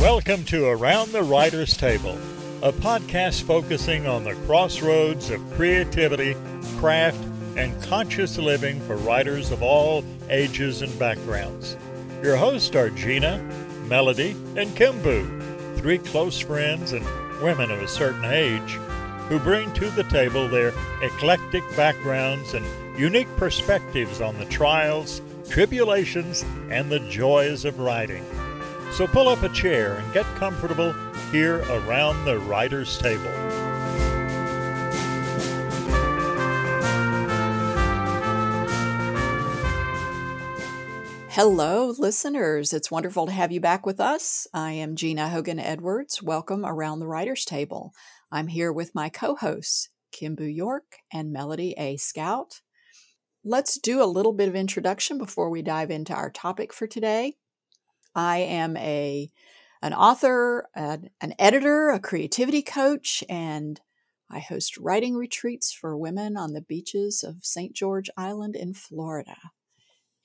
Welcome to Around the Writer's Table, a podcast focusing on the crossroads of creativity, craft, and conscious living for writers of all ages and backgrounds. Your hosts are Gina, Melody, and KimBoo, three close friends and women of a certain age who bring to the table their eclectic backgrounds and unique perspectives on the trials, tribulations, and the joys of writing. So pull up a chair and get comfortable here around the writer's table. Hello, listeners. It's wonderful to have you back with us. I am Gina Hogan Edwards. Welcome around the writer's table. I'm here with my co hosts, KimBoo York and Melody A. Scout. Let's do a little bit of introduction before we dive into our topic for today. I am a an author, an, an editor, a creativity coach, and I host writing retreats for women on the beaches of St. George Island in Florida.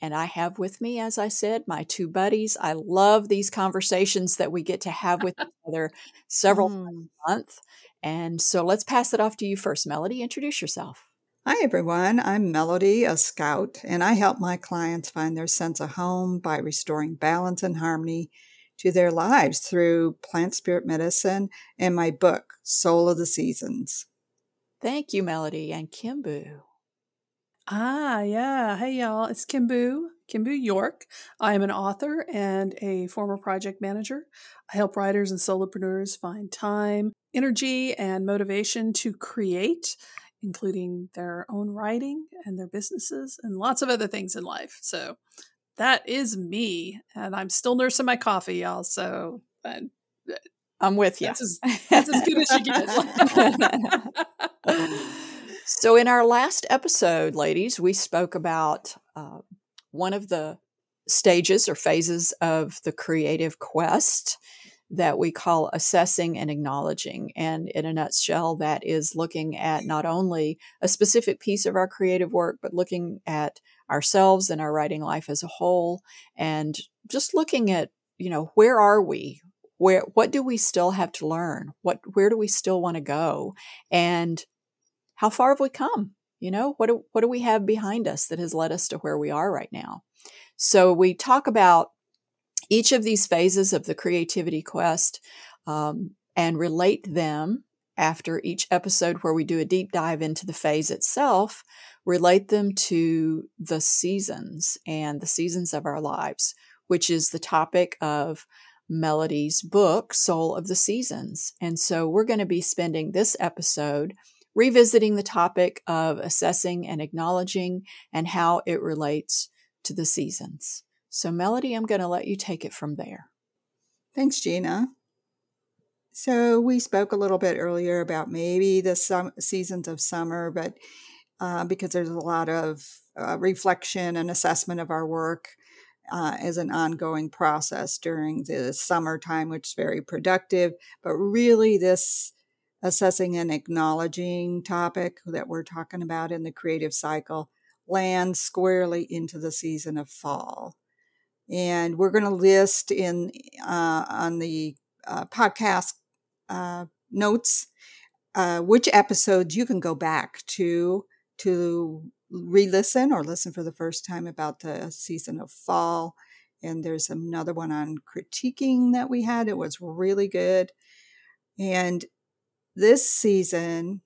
And I have with me, as I said, my two buddies. I love these conversations that we get to have with each other several mm. times a month. And so let's pass it off to you first. Melody, introduce yourself. Hi, everyone. I'm Melody, A. Scout, and I help my clients find their sense of home by restoring balance and harmony to their lives through plant spirit medicine and my book, Soul of the Seasons. Thank you, Melody and KimBoo. Ah, yeah. Hey, y'all. It's KimBoo, KimBoo York. I am an author and a former project manager. I help writers and solopreneurs find time, energy, and motivation to create including their own writing and their businesses and lots of other things in life. So that is me. And I'm still nursing my coffee, y'all. So uh, I'm with you. That's as, that's as good as you get. so, in our last episode, ladies, we spoke about uh, one of the stages or phases of the creative quest that we call assessing and acknowledging. And in a nutshell, that is looking at not only a specific piece of our creative work, but looking at ourselves and our writing life as a whole and just looking at, you know, where are we? Where what do we still have to learn? What where do we still want to go? And how far have we come? You know, what do, what do we have behind us that has led us to where we are right now? So we talk about each of these phases of the creativity quest um, and relate them after each episode where we do a deep dive into the phase itself, relate them to the seasons and the seasons of our lives, which is the topic of Melody's book, Soul of the Seasons. And so we're going to be spending this episode revisiting the topic of assessing and acknowledging and how it relates to the seasons. So, Melody, I'm going to let you take it from there. Thanks, Gina. So, we spoke a little bit earlier about maybe the sum- seasons of summer, but uh, because there's a lot of uh, reflection and assessment of our work uh, as an ongoing process during the summertime, which is very productive. But really, this assessing and acknowledging topic that we're talking about in the creative cycle lands squarely into the season of fall and we're going to list in uh, on the uh, podcast uh, notes uh, which episodes you can go back to to re-listen or listen for the first time about the season of fall. And there's another one on critiquing that we had. It was really good. And this season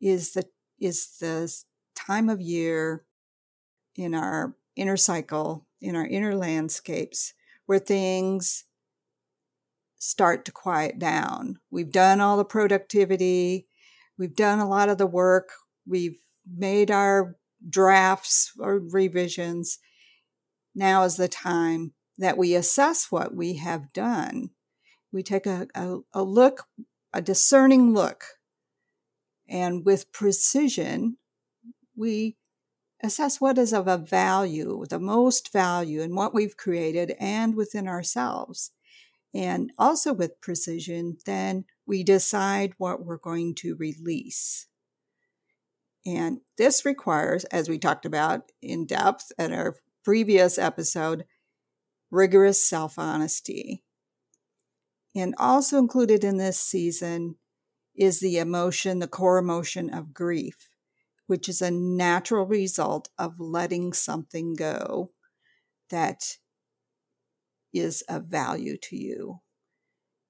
is the is the time of year in our inner cycle in our inner landscapes where things start to quiet down. We've done all the productivity, we've done a lot of the work, we've made our drafts or revisions. Now is the time that we assess what we have done. We take a, a, a look, a discerning look, and with precision, we assess what is of a value, the most value in what we've created and within ourselves. And also with precision, then we decide what we're going to release. And this requires, as we talked about in depth at our previous episode, rigorous self honesty. And also included in this season is the emotion, the core emotion of grief, which is a natural result of letting something go that is of value to you.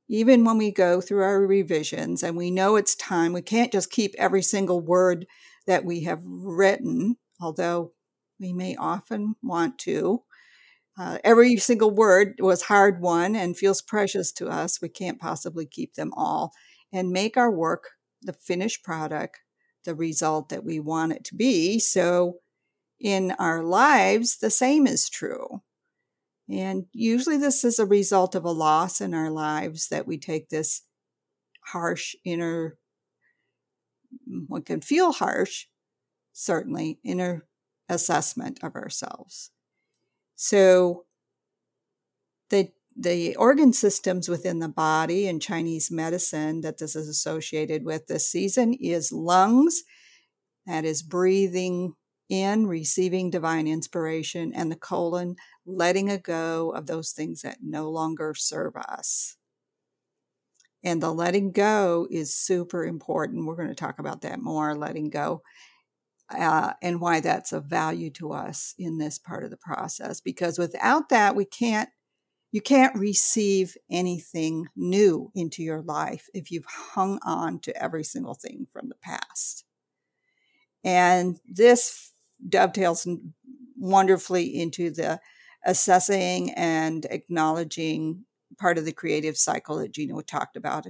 Even when we go through our revisions and we know it's time, we can't just keep every single word that we have written, although we may often want to. Uh, every single word was hard won and feels precious to us. We can't possibly keep them all and make our work, the finished product, the result that we want it to be. So in our lives, the same is true. And usually, this is a result of a loss in our lives that we take this harsh inner, mm, what can feel harsh, certainly, inner assessment of ourselves. So, the the organ systems within the body in Chinese medicine that this is associated with this season is lungs, that is breathing in, receiving divine inspiration, and the colon, letting a go of those things that no longer serve us. And the letting go is super important. We're going to talk about that more, letting go, uh, and why that's of value to us in this part of the process. Because without that, we can't you can't receive anything new into your life if you've hung on to every single thing from the past. And this dovetails wonderfully into the assessing and acknowledging part of the creative cycle that Gina talked about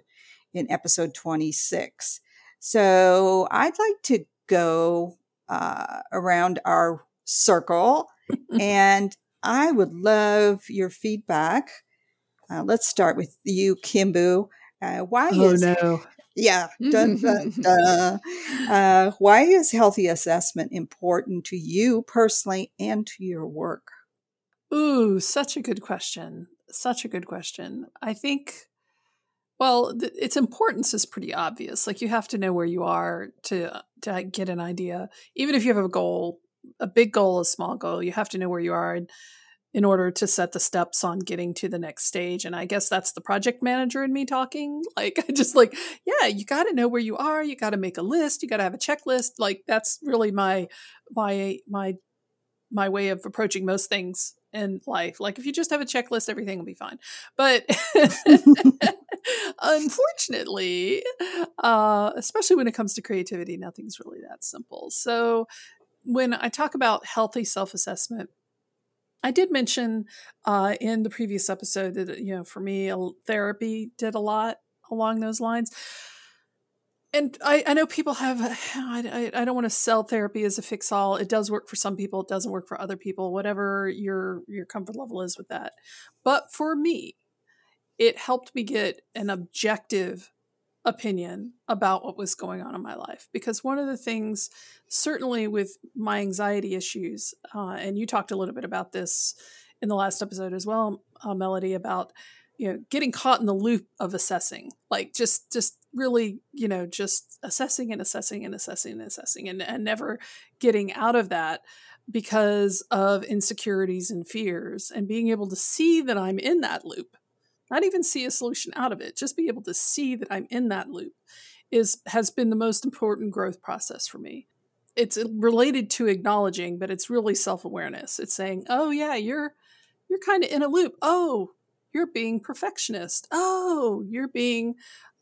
in episode 26. So I'd like to go uh, around our circle and I would love your feedback. Uh, let's start with you, KimBoo. Uh, why oh, is no. yeah dun, dun, dun. Uh, why is healthy assessment important to you personally and to your work? Ooh, such a good question. Such a good question. I think, well, th- its importance is pretty obvious. Like you have to know where you are to to get an idea. Even if you have a goal, a big goal, a small goal, you have to know where you are in, in order to set the steps on getting to the next stage. And I guess that's the project manager in me talking. Like I just like, yeah, you got to know where you are. You got to make a list. You got to have a checklist. Like that's really my my my my way of approaching most things in life. Like if you just have a checklist, everything will be fine. But unfortunately, uh, especially when it comes to creativity, nothing's really that simple. So when I talk about healthy self assessment, I did mention uh, in the previous episode that, you know, for me, therapy did a lot along those lines. And I, I know people have, I, I don't want to sell therapy as a fix all. It does work for some people, it doesn't work for other people, whatever your, your comfort level is with that. But for me, it helped me get an objective opinion about what was going on in my life. Because one of the things certainly with my anxiety issues uh, and you talked a little bit about this in the last episode as well uh, melody about you know getting caught in the loop of assessing like just just really you know just assessing and assessing and assessing and assessing and, and never getting out of that because of insecurities and fears and being able to see that i'm in that loop not even see a solution out of it, just be able to see that I'm in that loop is has been the most important growth process for me. It's related to acknowledging, but it's really self-awareness. It's saying, "Oh yeah, you're you're kind of in a loop. Oh, you're being perfectionist. Oh, you're being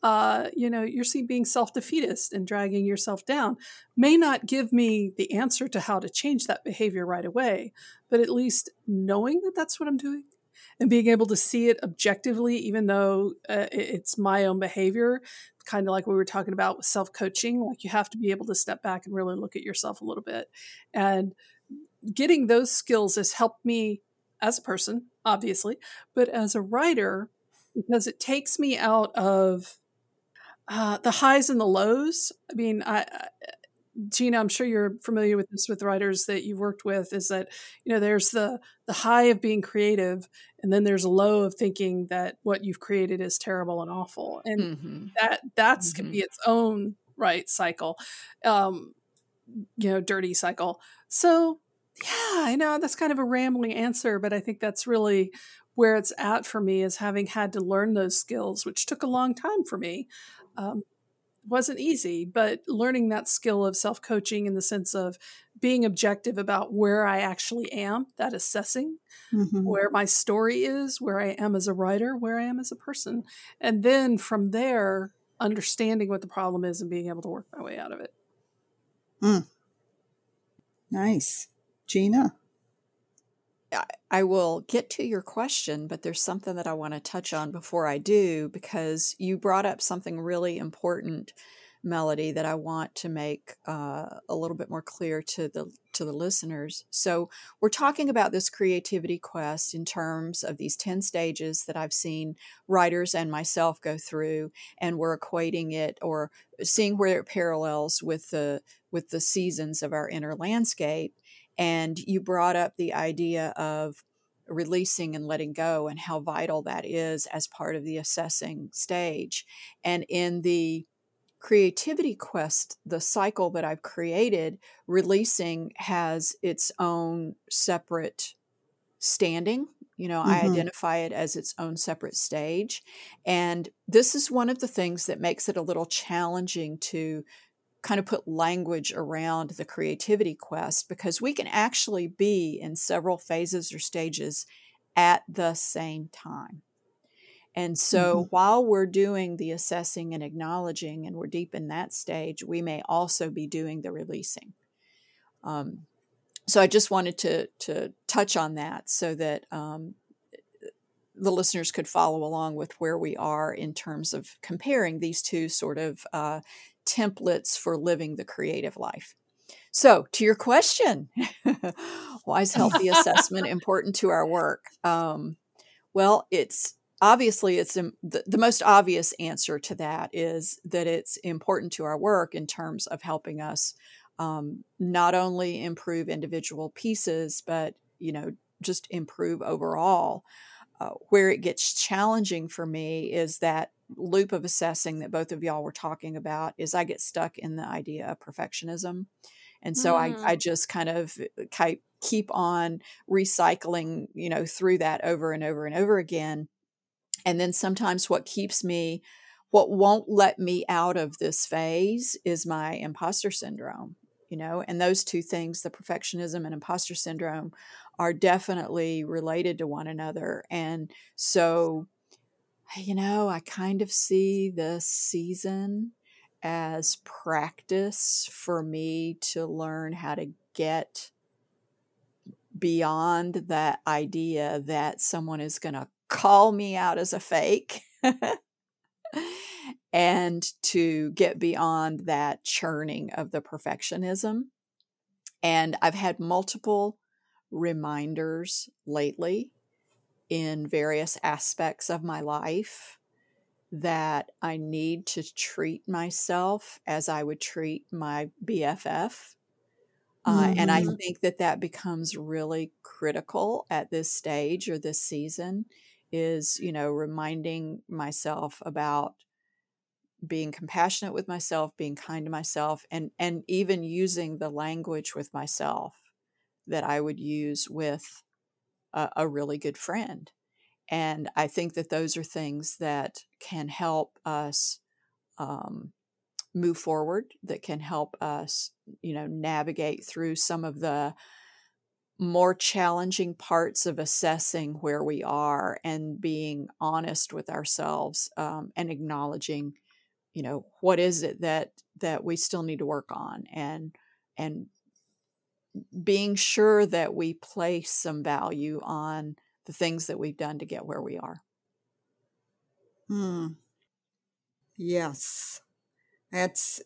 uh, you know, you're being self-defeatist and dragging yourself down may not give me the answer to how to change that behavior right away, but at least knowing that that's what I'm doing and being able to see it objectively, even though uh, it's my own behavior, kind of like we were talking about with self coaching. Like you have to be able to step back and really look at yourself a little bit. And getting those skills has helped me as a person, obviously, but as a writer, because it takes me out of uh, the highs and the lows. I mean, I, Gina, I'm sure you're familiar with this with writers that you've worked with, is that, you know, there's the the high of being creative and then there's a low of thinking that what you've created is terrible and awful. And mm-hmm. that that's mm-hmm. can be its own right cycle. Um, you know, dirty cycle. So yeah, I know that's kind of a rambling answer, but I think that's really where it's at for me is having had to learn those skills, which took a long time for me. Um, wasn't easy, but learning that skill of self coaching in the sense of being objective about where I actually am, that assessing mm-hmm. where my story is, where I am as a writer, where I am as a person. And then from there, understanding what the problem is and being able to work my way out of it. Mm. Nice. Gina? I will get to your question, but there's something that I want to touch on before I do because you brought up something really important, Melody, that I want to make uh, a little bit more clear to the to the listeners. So we're talking about this creativity quest in terms of these ten stages that I've seen writers and myself go through, and we're equating it or seeing where it parallels with the with the seasons of our inner landscape and you brought up the idea of releasing and letting go and how vital that is as part of the assessing stage. And in the creativity quest, the cycle that I've created, releasing has its own separate standing. You know, mm-hmm. I identify it as its own separate stage. And this is one of the things that makes it a little challenging to kind of put language around the creativity quest because we can actually be in several phases or stages at the same time. And so mm-hmm. while we're doing the assessing and acknowledging, and we're deep in that stage, we may also be doing the releasing. Um, so I just wanted to to touch on that so that um, the listeners could follow along with where we are in terms of comparing these two sort of uh, templates for living the creative life. So, to your question, why is healthy assessment important to our work? Um, well, it's obviously it's the, the most obvious answer to that is that it's important to our work in terms of helping us um, not only improve individual pieces, but you know just improve overall. Uh, where it gets challenging for me is that loop of assessing that both of y'all were talking about is I get stuck in the idea of perfectionism. And so mm. I, I just kind of uh, keep on recycling, you know, through that over and over and over again. And then sometimes what keeps me, what won't let me out of this phase is my imposter syndrome, you know, and those two things, the perfectionism and imposter syndrome, are definitely related to one another. And so you know, I kind of see this season as practice for me to learn how to get beyond that idea that someone is going to call me out as a fake and to get beyond that churning of the perfectionism. And I've had multiple reminders lately in various aspects of my life that I need to treat myself as I would treat my BFF. Uh, mm-hmm. And I mm-hmm. think that that becomes really critical at this stage or this season is, you know, reminding myself about being compassionate with myself, being kind to myself, and, and even using the language with myself that I would use with a, really good friend. And I think that those are things that can help us um, move forward, that can help us, you know, navigate through some of the more challenging parts of assessing where we are and being honest with ourselves um, and acknowledging you know what is it that that we still need to work on and and being sure that we place some value on the things that we've done to get where we are. Hmm. Yes. That's,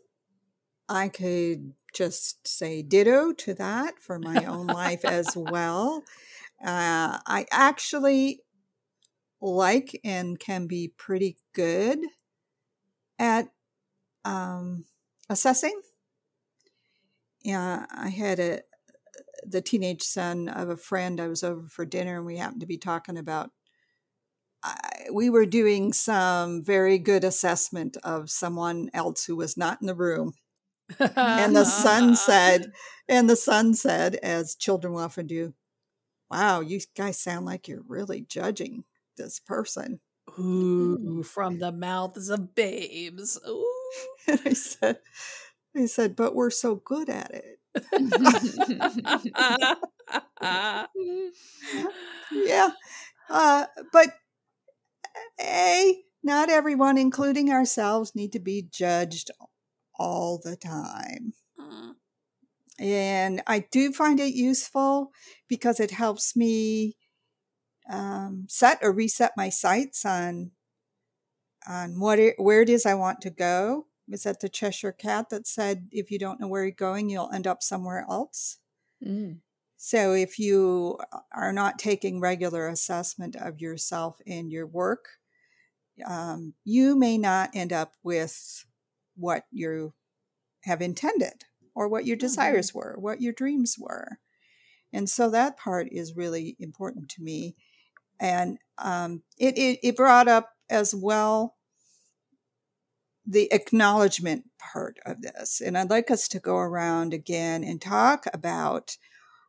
I could just say ditto to that for my own life as well. Uh, I actually like and can be pretty good at um, assessing. Yeah, I had a, the teenage son of a friend. I was over for dinner and we happened to be talking about. I, we were doing some very good assessment of someone else who was not in the room. and the son said, and the son said, as children will often do, wow, you guys sound like you're really judging this person. Ooh, from the mouths of babes. Ooh. And I said, I said, but we're so good at it. Yeah. Uh, but A, not everyone, including ourselves, need to be judged all the time. Mm. And I do find it useful because it helps me um, set or reset my sights on on what it, where it is I want to go. Was that the Cheshire Cat that said, "If you don't know where you're going, you'll end up somewhere else"? Mm. So if you are not taking regular assessment of yourself and your work, um, you may not end up with what you have intended or what your Mm-hmm. desires were, what your dreams were. And so that part is really important to me. And um, it, it, it brought up as well the acknowledgement part of this. And I'd like us to go around again and talk about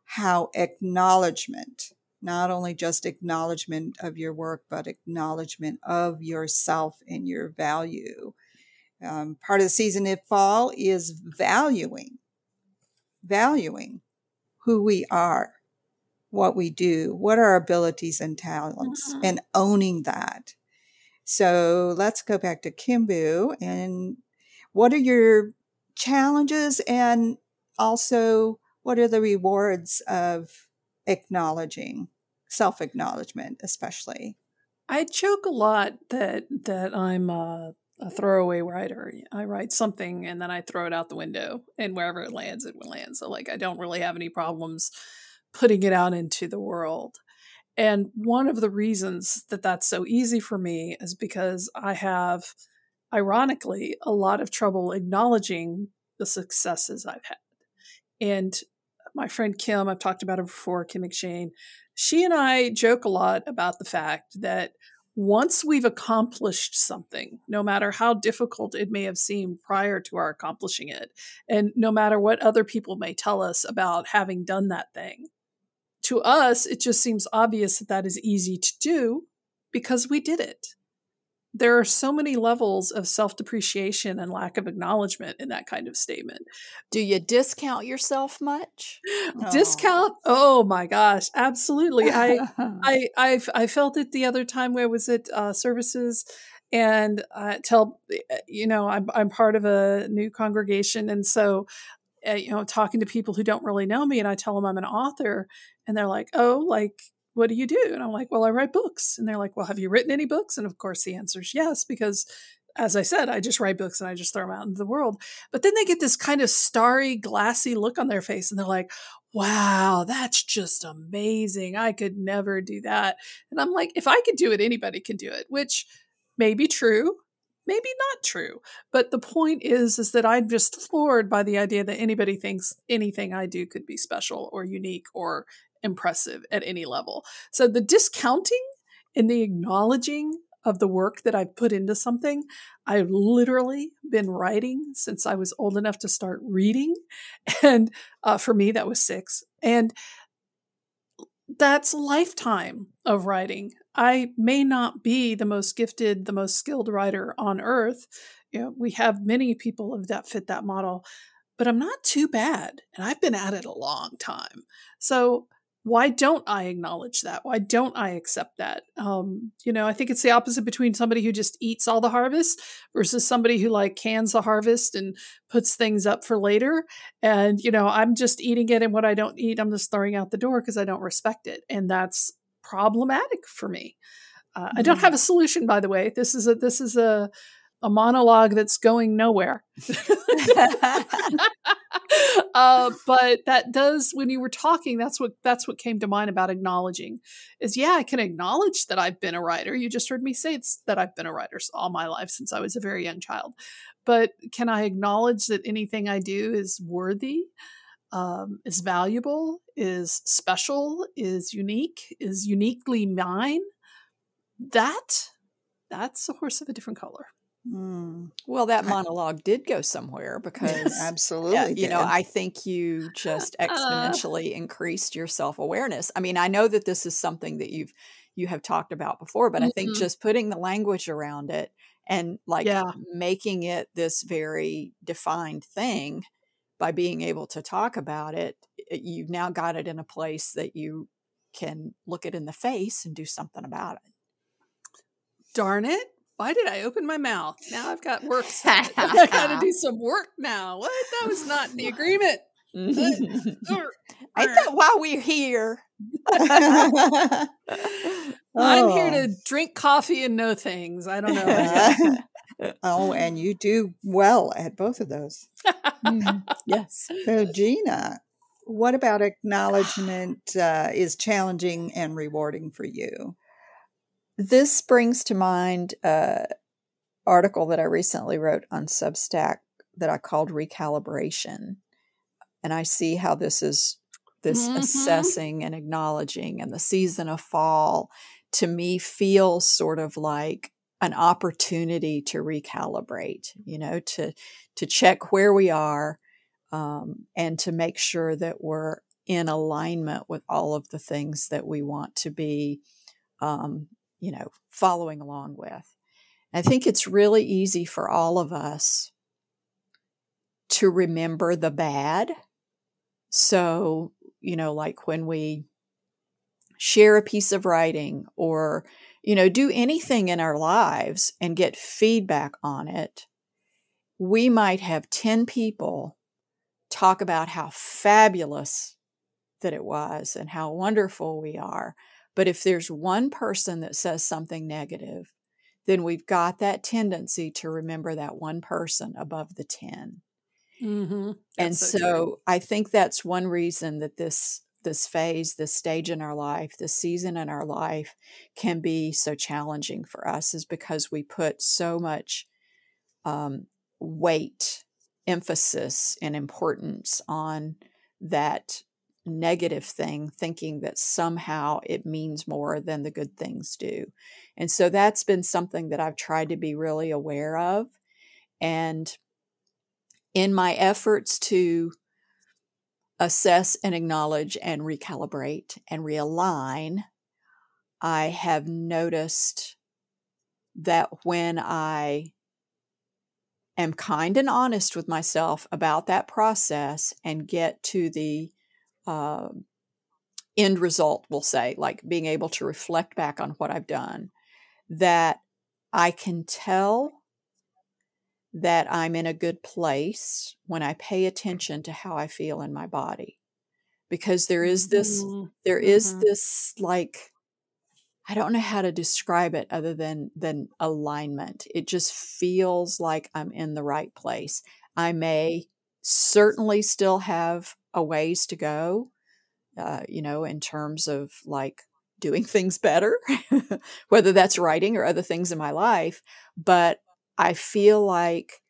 how acknowledgement, not only just acknowledgement of your work, but acknowledgement of yourself and your value. Um, part of the season of fall is valuing, valuing who we are, what we do, what are our abilities and talents, Mhm. and owning that. So let's go back to KimBoo and what are your challenges and also what are the rewards of acknowledging self acknowledgement, especially? I joke a lot that that I'm a, a throwaway writer. I write something and then I throw it out the window, and wherever it lands, it will land. So like I don't really have any problems putting it out into the world. And one of the reasons that that's so easy for me is because I have, ironically, a lot of trouble acknowledging the successes I've had. And my friend Kim, I've talked about her before, Kim McShane, she and I joke a lot about the fact that once we've accomplished something, no matter how difficult it may have seemed prior to our accomplishing it, and no matter what other people may tell us about having done that thing, to us, it just seems obvious that that is easy to do because we did it. There are so many levels of self depreciation and lack of acknowledgement in that kind of statement. Do you discount yourself much? Discount? Oh my gosh, absolutely. I I I I felt it the other time where I was at uh, services and uh, tell you know I'm I'm part of a new congregation and so uh, you know talking to people who don't really know me and I tell them I'm an author and they're like oh like what do you do and I'm like well I write books and they're like well have you written any books and of course the answer is yes because as I said, I just write books and I just throw them out into the world. But then they get this kind of starry, glassy look on their face and they're like, wow, that's just amazing. I could never do that. And I'm like, if I could do it, anybody can do it, which may be true, maybe not true. But the point is, is that I'm just floored by the idea that anybody thinks anything I do could be special or unique or impressive at any level. So the discounting and the acknowledging of the work that I've put into something. I've literally been writing since I was old enough to start reading. And uh, for me, that was six. And that's lifetime of writing. I may not be the most gifted, the most skilled writer on earth. You know, we have many people that fit that model, but I'm not too bad. And I've been at it a long time. So why don't I acknowledge that? Why don't I accept that? Um, you know, I think it's the opposite between somebody who just eats all the harvest versus somebody who like cans the harvest and puts things up for later. And, you know, I'm just eating it and what I don't eat, I'm just throwing out the door because I don't respect it. And that's problematic for me. Uh, I don't have a solution, by the way. This is a, this is a, a monologue that's going nowhere. uh, but that does when you were talking that's what that's what came to mind about acknowledging is yeah i can acknowledge that i've been a writer you just heard me say it's that i've been a writer all my life since i was a very young child but can i acknowledge that anything i do is worthy um, is valuable is special is unique is uniquely mine that that's a horse of a different color Mm, Well, that monologue did go somewhere because absolutely. yeah, you know. I think you just exponentially increased your self awareness. I mean, I know that this is something that you've you have talked about before, but I think Mhm. just putting the language around it and like Yeah. making it this very defined thing by being able to talk about it, you've now got it in a place that you can look it in the face and do something about it. Darn it. Why did I open my mouth? Now I've got work. I got to do some work now. What? That was not in the agreement. I thought while we're here? I'm here Oh. to drink coffee and know things. I don't know. Oh. Oh, and you do well at both of those. Mm, yes. So, Gina, what about acknowledgement uh, is challenging and rewarding for you? This brings to mind a article that I recently wrote on Substack that I called recalibration. And I see how this is this Mhm. assessing and acknowledging and the season of fall to me feels sort of like an opportunity to recalibrate, you know, to to check where we are um, and to make sure that we're in alignment with all of the things that we want to be um, you know, following along with. I think it's really easy for all of us to remember the bad. So, you know, like when we share a piece of writing or, you know, do anything in our lives and get feedback on it, we might have 10 people talk about how fabulous that it was and how wonderful we are. But if there's one person that says something negative, then we've got that tendency to remember that one person above the 10. Mm-hmm. and so, I think that's one reason that this this phase, this stage in our life, this season in our life can be so challenging for us is because we put so much um, weight, emphasis, and importance on that negative thing, thinking that somehow it means more than the good things do. And so that's been something that I've tried to be really aware of. And in my efforts to assess and acknowledge and recalibrate and realign, I have noticed that when I am kind and honest with myself about that process and get to the uh, end result, we'll say, like being able to reflect back on what I've done, that I can tell that I'm in a good place when I pay attention to how I feel in my body. Because there is this, Mhm. there is Mhm. this like, I don't know how to describe it other than than alignment. It just feels like I'm in the right place. I may certainly still have a ways to go, uh, you know, in terms of like doing things better, whether that's writing or other things in my life. But I feel like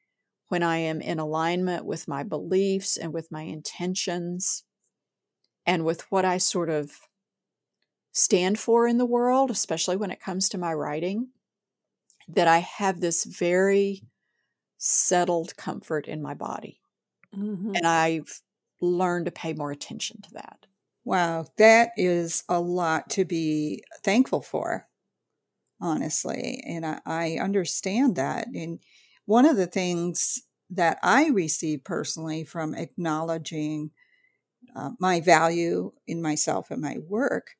when I am in alignment with my beliefs and with my intentions and with what I sort of stand for in the world, especially when it comes to my writing, that I have this very settled comfort in my body. Mhm. And I've learned to pay more attention to that. Wow, that is a lot to be thankful for, honestly. And I, I understand that. And one of the things that I receive personally from acknowledging uh, my value in myself and my work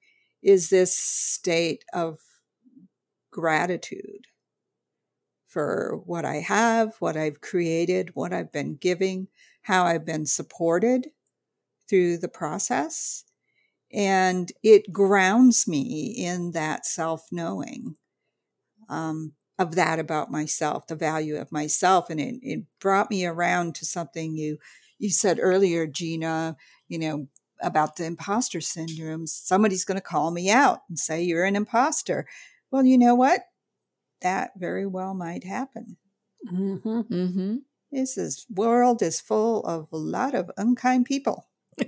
is this state of gratitude for what I have, what I've created, what I've been giving, how I've been supported through the process. And it grounds me in that self knowing um, of that about myself, the value of myself. And it, it brought me around to something you, you said earlier, Gina, you know, about the imposter syndrome. Somebody's going to call me out and say, you're an imposter. Well, you know what? That very well might happen. Mhm. Mm-hmm. This is world is full of a lot of unkind people.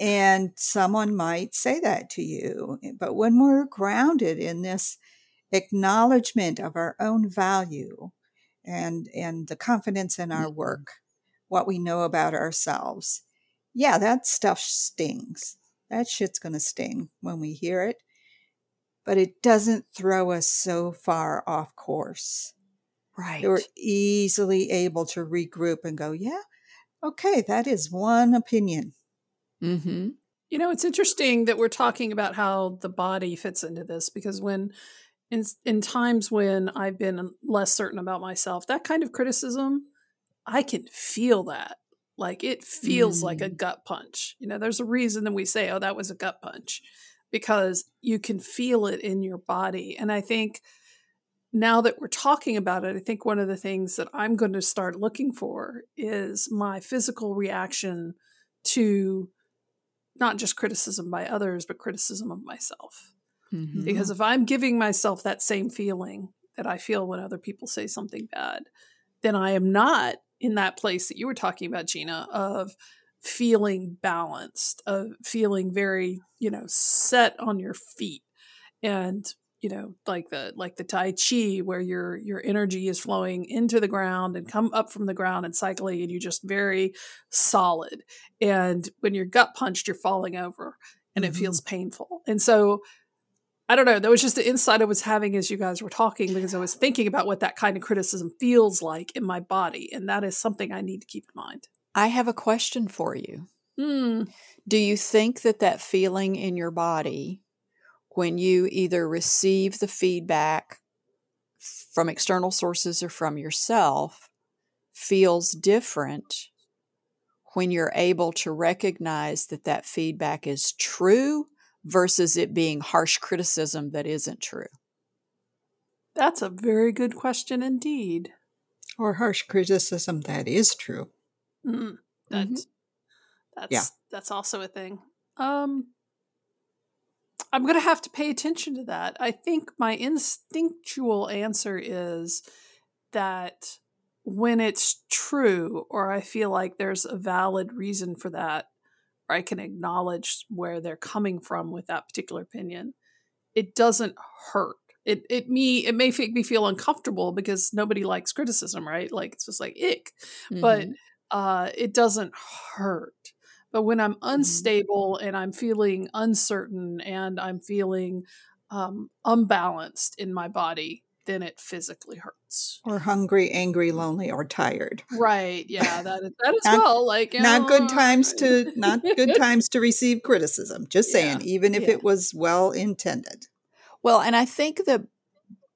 and someone might say that to you. But when we're grounded in this acknowledgement of our own value and and the confidence in our work, what we know about ourselves. Yeah, that stuff stings. That shit's going to sting when we hear it, but it doesn't throw us so far off course. Right. We're easily able to regroup and go, yeah, okay, that is one opinion. Mm-hmm. You know, it's interesting that we're talking about how the body fits into this because when in in times when I've been less certain about myself, that kind of criticism, I can feel that. Like it feels mm. like a mm. gut punch. You know, there's a reason that we say, "Oh, that was a gut punch," because you can feel it in your body. And I think now that we're talking about it, I think one of the things that I'm going to start looking for is my physical reaction to not just criticism by others, but criticism of myself. Mm-hmm. Because if I'm giving myself that same feeling that I feel when other people say something bad, then I am not in that place that you were talking about, Gina, of feeling balanced, of feeling very, you know, set on your feet and you know like the like the tai chi where your your energy is flowing into the ground and come up from the ground and cycling and you're just very solid and when you're gut punched you're falling over and mm-hmm. it feels painful and so i don't know. That was just the insight i was having as you guys were talking because i was thinking about what that kind of criticism feels like in my body and that is something i need to keep in mind. I have a question for you. Mm. do you think that that feeling in your body when you either receive the feedback from external sources or from yourself feels different when you're able to recognize that that feedback is true versus it being harsh criticism that isn't true? That's a very good question indeed. Or harsh criticism that is true. Mm, that's mm-hmm. that's yeah. that's also a thing. Um I'm going to have to pay attention to that. I think my instinctual answer is that when it's true, or I feel like there's a valid reason for that, or I can acknowledge where they're coming from with that particular opinion, it doesn't hurt. It it me it may make me feel uncomfortable because nobody likes criticism, right? Like it's just like ick, mm-hmm. but uh, it doesn't hurt. But when I'm mm-hmm. unstable and I'm feeling uncertain and I'm feeling um, unbalanced in my body, then it physically hurts. Or hungry, angry, lonely, or tired. Right. Yeah. That is, that as not, well. Like not know, good times to not good times to receive criticism. Just saying, yeah. even if yeah. it was well intended. Well, and I think that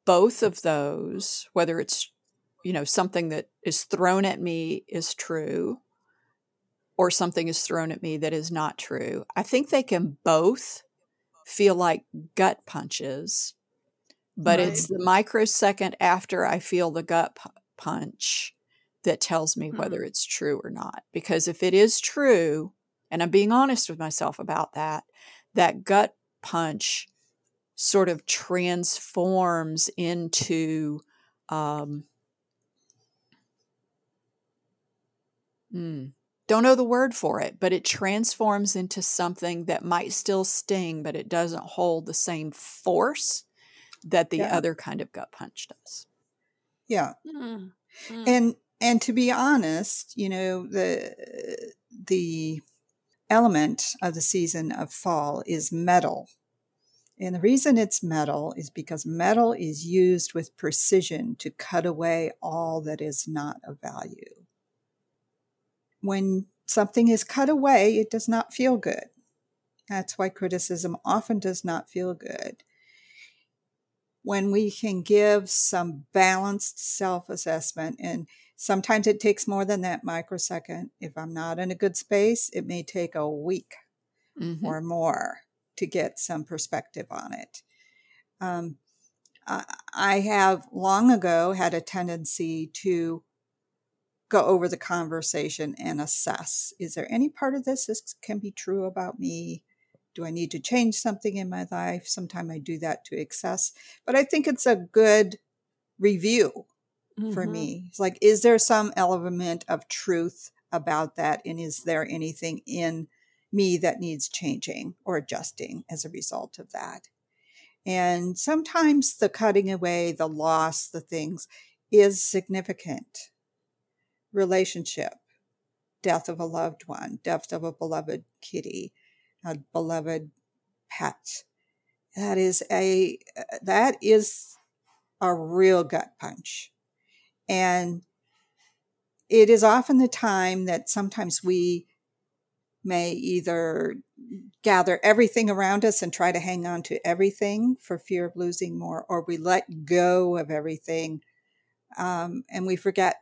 both of those, whether it's you know something that is thrown at me is true or something is thrown at me that is not true. I think they can both feel like gut punches, but right. it's the microsecond after I feel the gut p- punch that tells me mm-hmm. whether it's true or not. Because if it is true, and I'm being honest with myself about that, that gut punch sort of transforms into um, hmm, don't know the word for it, but it transforms into something that might still sting, but it doesn't hold the same force that the yeah. other kind of gut punch does. Yeah. Mm. Mm. And and to be honest, you know, the the element of the season of fall is metal. And the reason it's metal is because metal is used with precision to cut away all that is not of value when something is cut away, it does not feel good. That's why criticism often does not feel good. When we can give some balanced self assessment, and sometimes it takes more than that microsecond. If I'm not in a good space, it may take a week mm-hmm. or more to get some perspective on it. Um, I have long ago had a tendency to go over the conversation and assess is there any part of this this can be true about me do i need to change something in my life sometimes i do that to excess but i think it's a good review mm-hmm. for me it's like is there some element of truth about that and is there anything in me that needs changing or adjusting as a result of that and sometimes the cutting away the loss the things is significant. Relationship, death of a loved one, death of a beloved kitty, a beloved pet. That is a that is a real gut punch. And it is often the time that sometimes we may either gather everything around us and try to hang on to everything for fear of losing more, or we let go of everything um, and we forget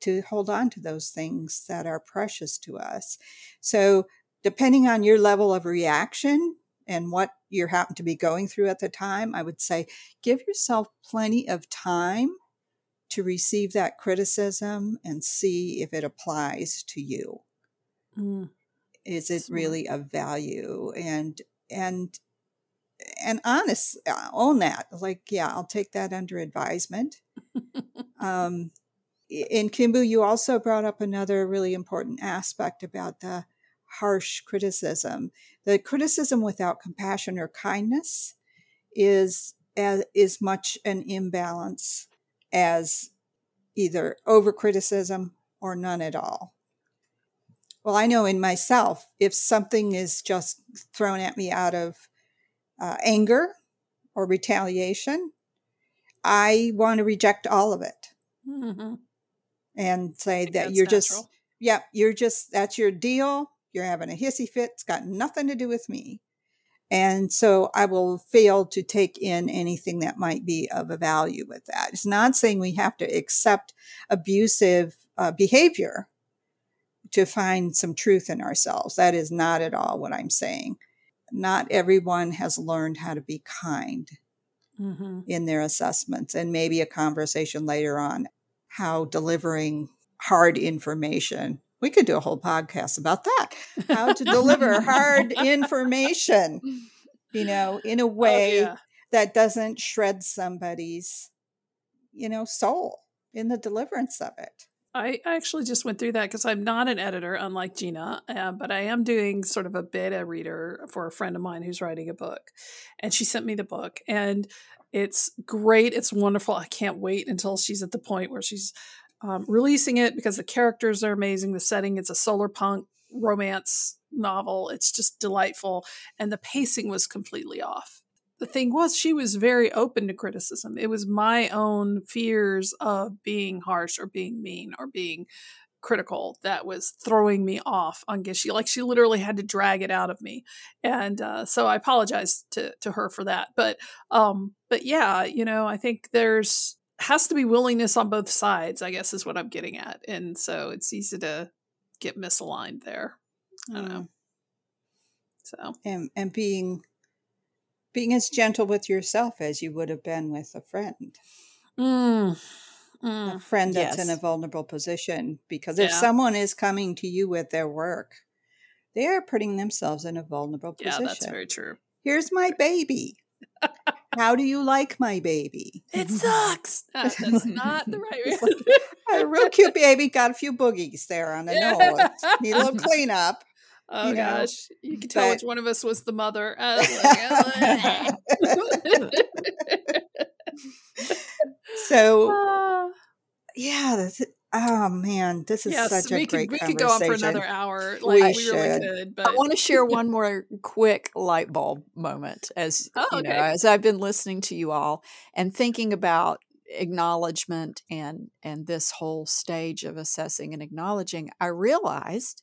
to hold on to those things that are precious to us. So, depending on your level of reaction and what you happen to be going through at the time, I would say give yourself plenty of time to receive that criticism and see if it applies to you. Mm. Is it really of value? And and and honest, uh, own that. Like, yeah, I'll take that under advisement. um, in KimBoo, you also brought up another really important aspect about the harsh criticism. The criticism without compassion or kindness is as, is much an imbalance as either over criticism or none at all. Well, I know in myself, if something is just thrown at me out of uh, anger or retaliation, I want to reject all of it mm-hmm. and say that you're natural. just, yeah, you're just, that's your deal. You're having a hissy fit. It's got nothing to do with me. And so I will fail to take in anything that might be of a value with that. It's not saying we have to accept abusive uh, behavior to find some truth in ourselves. That is not at all what I'm saying. Not everyone has learned how to be kind mm-hmm. in their assessments, and maybe a conversation later on how delivering hard information we could do a whole podcast about that. How to deliver hard information, you know, in a oh, way oh, yeah. that doesn't shred somebody's, you know, soul in the deliverance of it. I actually just went through that because I'm not an editor, unlike Gina, uh, but I am doing sort of a beta reader for a friend of mine who's writing a book. And she sent me the book, and it's great. It's wonderful. I can't wait until she's at the point where she's um, releasing it because the characters are amazing. The setting, it's a solar punk romance novel. It's just delightful. And the pacing was completely off. The thing was, she was very open to criticism. It was my own fears of being harsh or being mean or being critical that was throwing me off on Gishi. Like she literally had to drag it out of me, and uh, so I apologize to to her for that. But um, but yeah, you know, I think there's has to be willingness on both sides, I guess is what I'm getting at. And so it's easy to get misaligned there. I don't mm. know. So and and being being as gentle with yourself as you would have been with a friend. Mm. Mm. A friend that's yes. in a vulnerable position. Because if yeah. someone is coming to you with their work, they are putting themselves in a vulnerable position. Yeah, that's very true. Here's my baby. How do you like my baby? It sucks. that's not the right way. a real cute baby. Got a few boogies there on the nose. Need a little cleanup. Oh you gosh, know. you can tell but, which one of us was the mother. so, uh, yeah, Oh man, this is yes, such a great could, We could go on for another hour. Like we, we should. really could. But I want to share one more quick light bulb moment as oh, you know, as I've been listening to you all and thinking about acknowledgement and and this whole stage of assessing and acknowledging, I realized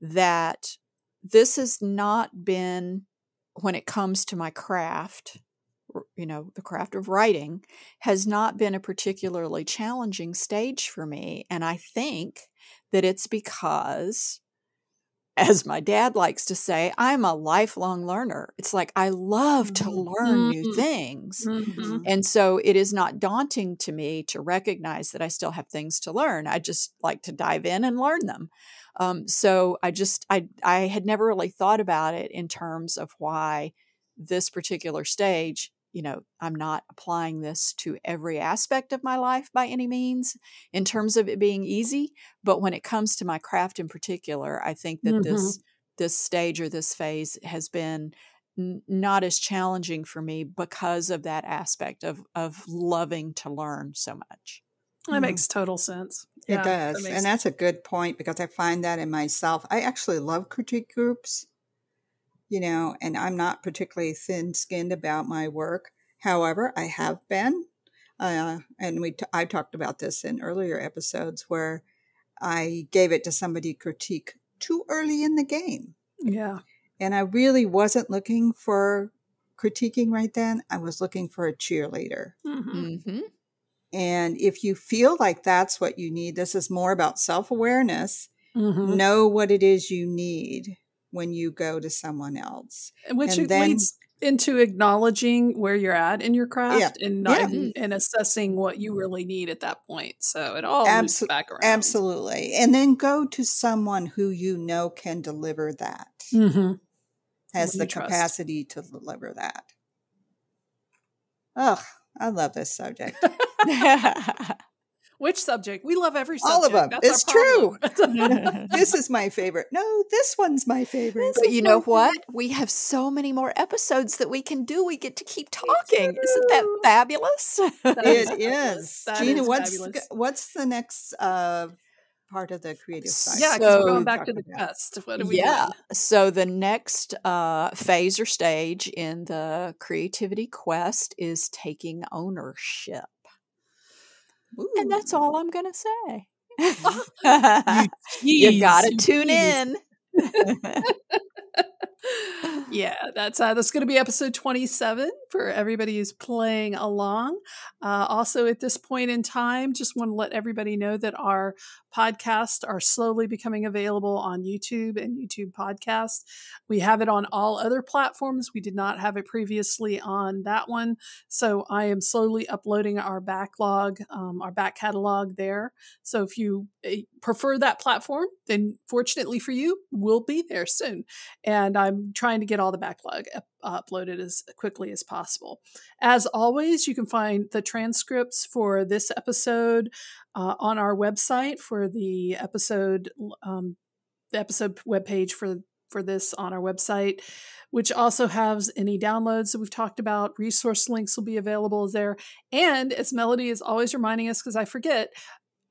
that this has not been when it comes to my craft you know, the craft of writing has not been a particularly challenging stage for me. And I think that it's because, as my dad likes to say, I'm a lifelong learner. It's like I love to mm-hmm. learn new mm-hmm. things. Mm-hmm. And so it is not daunting to me to recognize that I still have things to learn. I just like to dive in and learn them. Um, so I just, I, I had never really thought about it in terms of why this particular stage you know, I'm not applying this to every aspect of my life by any means in terms of it being easy. But when it comes to my craft in particular, I think that mm-hmm. this this stage or this phase has been n- not as challenging for me because of that aspect of of loving to learn so much. That makes total sense. It Yeah, does. makes- And that's a good point because I find that in myself. I actually love critique groups, you know, and I'm not particularly thin skinned about my work. However, I have been. Uh, and we t- I talked about this in earlier episodes where I gave it to somebody critique too early in the game. yeah. And I really wasn't looking for critiquing right then. I was looking for a cheerleader. hmm hmm And if you feel like that's what you need, this is more about self awareness. hmm Know what it is you need when you go to someone else. Which and then- leads into acknowledging where you're at in your craft and not Yeah. and, and assessing what you really need at that point. So it all Abso- loops back around. Absolutely. And then go to someone who you know can deliver that, hmm has the you trust. capacity to deliver that. Ugh, I love this subject. Which subject? We love every subject. All of 'em. That's It's true. this is my favorite. No, this one's my favorite. But you know what? We have so many more episodes that we can do. We get to keep talking. Isn't that fabulous? That is It fabulous. is. That Gina, is what's fabulous. what's the next uh, part of the creative side? Yeah, because we're going back to the Talking about- quest. What do we yeah. doing? So the next uh, phase or stage in the creativity quest is taking ownership. And that's all I'm going to say. You you got to tune in. yeah, that's uh, that's going to be episode 27 for everybody who's playing along. Uh, also, at this point in time, just want to let everybody know that our podcasts are slowly becoming available on YouTube and YouTube Podcasts. We have it on all other platforms. We did not have it previously on that one, so I am slowly uploading our backlog, um, our back catalog there. So if you eh, prefer that platform, then fortunately for you, we'll be there soon and I'm trying to get all the backlog up, uploaded as quickly as possible. As always, you can find the transcripts for this episode uh, on our website for the episode um, the episode webpage for for this on our website which also has any downloads that we've talked about resource links will be available there and as melody is always reminding us because i forget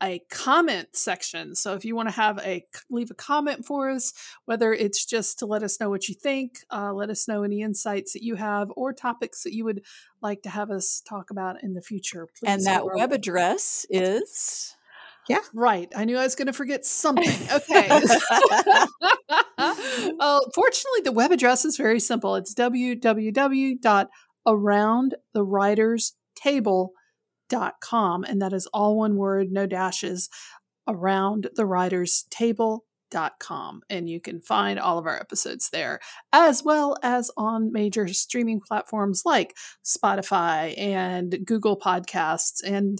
a comment section. So if you want to have a leave a comment for us, whether it's just to let us know what you think, uh, let us know any insights that you have, or topics that you would like to have us talk about in the future. Please and that go web web- address is Yeah. Right. I knew I was going to forget something. Okay. oh, fortunately, the web address is very simple. It's www.aroundthewriterstable.com. And that is all one word, no dashes, aroundthewriterstable.com. And you can find all of our episodes there, as well as on major streaming platforms like Spotify and Google Podcasts and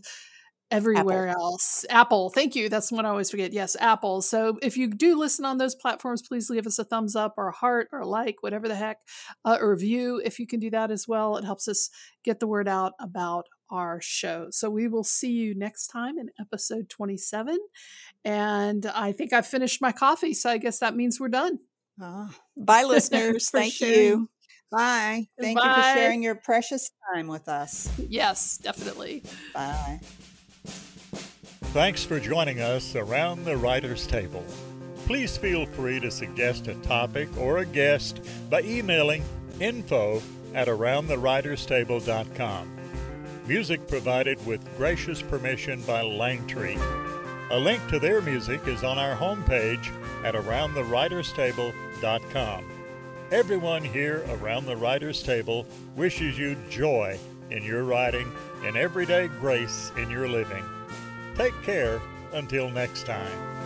everywhere else. Apple, thank you. That's one I always forget. Yes, Apple. So if you do listen on those platforms, please leave us a thumbs up or a heart or a like, whatever the heck, uh, a review. If you can do that as well, it helps us get the word out about our show. So we will see you next time in episode 27. And I think I've finished my coffee. So I guess that means we're done. Ah, bye, listeners. Thank sharing. you. Bye. Thank you for sharing your precious time with us. Yes, definitely. Bye. Thanks for joining us around the writer's table. Please feel free to suggest a topic or a guest by emailing info at aroundthewriterstable.com. Music provided with gracious permission by Langtree. A link to their music is on our homepage at aroundthewriterstable.com. Everyone here around the writer's table wishes you joy in your writing and everyday grace in your living. Take care until next time.